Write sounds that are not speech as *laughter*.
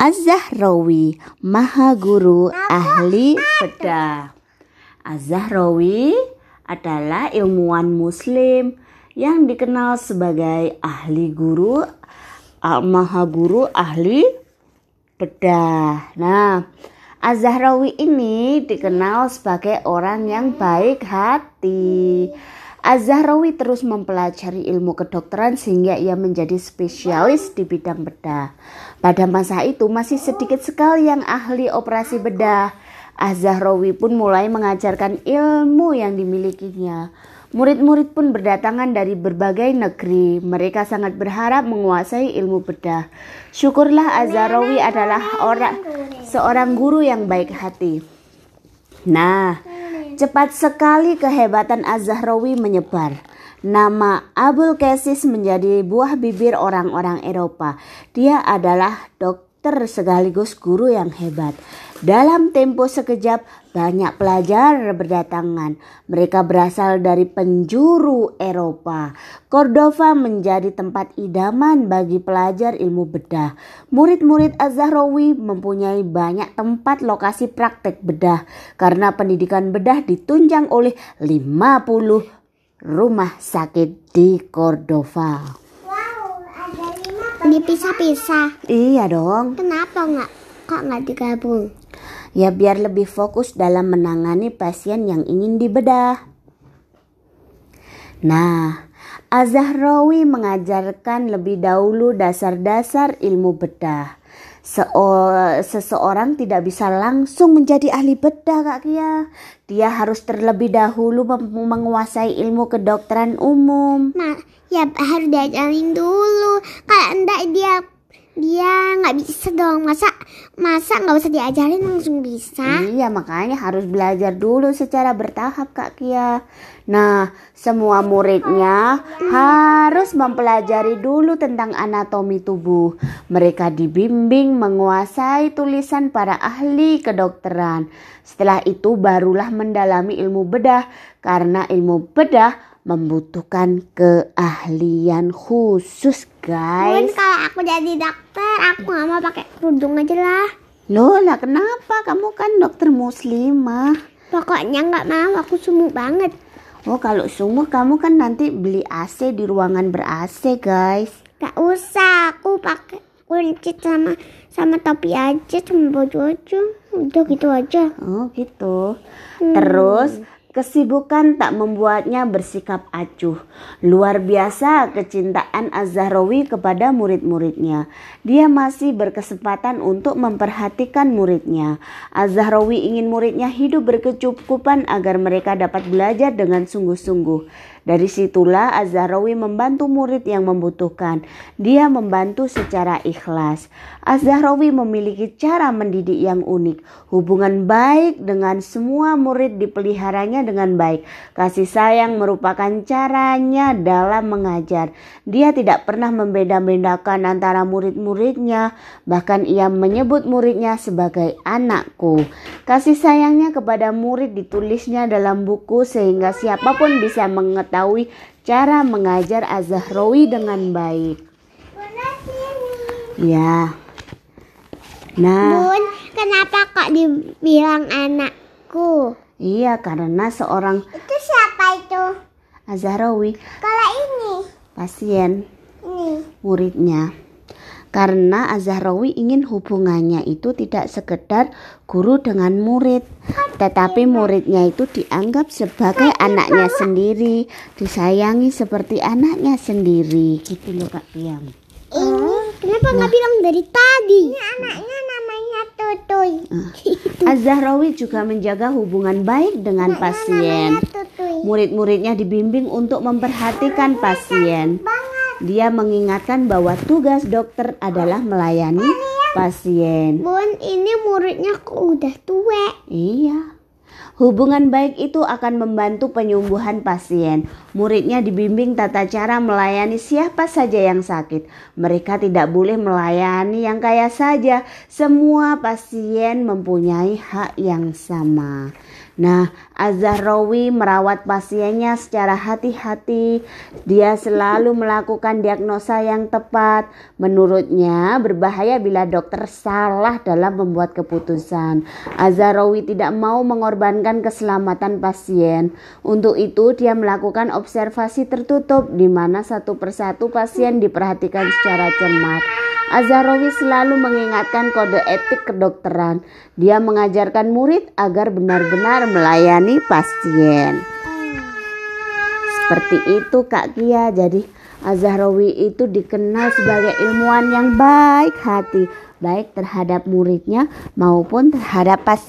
Az-Zahrawi, Maha Guru Ahli Bedah. Az-Zahrawi adalah ilmuwan muslim yang dikenal sebagai ahli guru Maha Guru Ahli Bedah. Nah, Az-Zahrawi ini dikenal sebagai orang yang baik hati. Az-Zahrawi terus mempelajari ilmu kedokteran sehingga ia menjadi spesialis di bidang bedah. Pada masa itu masih sedikit sekali yang ahli operasi bedah. Az-Zahrawi pun mulai mengajarkan ilmu yang dimilikinya. Murid-murid pun berdatangan dari berbagai negeri. Mereka sangat berharap menguasai ilmu bedah. Syukurlah Az-Zahrawi adalah orang seorang guru yang baik hati. Nah, Cepat sekali kehebatan Az-Zahrawi menyebar. Nama Abul Qasis menjadi buah bibir orang-orang Eropa. Dia adalah dokter sekaligus guru yang hebat. Dalam tempo sekejap, banyak pelajar berdatangan. Mereka berasal dari penjuru Eropa. Cordova menjadi tempat idaman bagi pelajar ilmu bedah. Murid-murid Az-Zahrawi mempunyai banyak tempat lokasi praktek bedah karena pendidikan bedah ditunjang oleh 50 rumah sakit di Cordova. Dipisah-pisah. Iya dong. Kenapa nggak kok nggak digabung? Ya biar lebih fokus dalam menangani pasien yang ingin dibedah. Nah, Az-Zahrawi mengajarkan lebih dahulu dasar-dasar ilmu bedah. Seseorang tidak bisa langsung menjadi ahli bedah Kak Kia. Dia harus terlebih dahulu menguasai ilmu kedokteran umum. Nah, ya harus diajarin dulu. Kalau enggak dia dia nggak bisa dong masa masa nggak usah diajarin langsung bisa? Iya makanya harus belajar dulu secara bertahap kak Kia. Nah semua muridnya harus mempelajari dulu tentang anatomi tubuh. Mereka dibimbing menguasai tulisan para ahli kedokteran. Setelah itu barulah mendalami ilmu bedah. Karena ilmu bedah membutuhkan keahlian khusus guys. Bun, kalau aku jadi dokter, aku nggak mau pakai kerudung aja lah. Loh lah kenapa? Kamu kan dokter muslimah. Pokoknya nggak mau, aku sumuh banget. Oh kalau sumuh kamu kan nanti beli AC di ruangan ber AC guys. Gak usah, aku pakai kunci sama sama topi aja, cuma baju aja. Udah gitu aja. Oh gitu. Hmm. Terus Kesibukan tak membuatnya bersikap acuh. Luar biasa kecintaan Az-Zahrawi kepada murid-muridnya. Dia masih berkesempatan untuk memperhatikan muridnya. Az-Zahrawi ingin muridnya hidup berkecukupan agar mereka dapat belajar dengan sungguh-sungguh. Dari situlah Az-Zahrawi membantu murid yang membutuhkan. Dia membantu secara ikhlas. Az-Zahrawi memiliki cara mendidik yang unik. Hubungan baik dengan semua murid dipeliharanya dengan baik. Kasih sayang merupakan caranya dalam mengajar. Dia tidak pernah membeda-bedakan antara murid-muridnya. Bahkan ia menyebut muridnya sebagai anakku. Kasih sayangnya kepada murid ditulisnya dalam buku sehingga siapa pun bisa mengetahui mengetahui cara mengajar Az-Zahrawi dengan baik. Ya. Nah. Bun, kenapa kok dibilang anakku? Iya, karena seorang Itu siapa itu? Az-Zahrawi. Kalau ini? Pasien. Ini. Muridnya karena Az-Zahrawi ingin hubungannya itu tidak sekedar guru dengan murid tetapi muridnya itu dianggap sebagai anaknya sendiri disayangi seperti anaknya sendiri. Gitu loh Kak Piam oh, kenapa nggak bilang dari tadi? Ini anaknya namanya Tutuy. Uh. Az-Zahrawi juga menjaga hubungan baik dengan pasien. Murid-muridnya dibimbing untuk memperhatikan pasien dia mengingatkan bahwa tugas dokter adalah melayani pasien. Bun, ini muridnya kok udah tua. Iya. Hubungan baik itu akan membantu penyembuhan pasien. Muridnya dibimbing tata cara melayani siapa saja yang sakit. Mereka tidak boleh melayani yang kaya saja. Semua pasien mempunyai hak yang sama. Nah, Azahrawi merawat pasiennya secara hati-hati. Dia selalu *laughs* melakukan diagnosa yang tepat. Menurutnya, berbahaya bila dokter salah dalam membuat keputusan. Azahrawi tidak mau mengorbankan keselamatan pasien. Untuk itu, dia melakukan observasi tertutup di mana satu persatu pasien diperhatikan secara cermat. Azharawi selalu mengingatkan kode etik kedokteran. Dia mengajarkan murid agar benar-benar melayani pasien. Seperti itu Kak Kia. Jadi Azharawi itu dikenal sebagai ilmuwan yang baik hati, baik terhadap muridnya maupun terhadap pasien.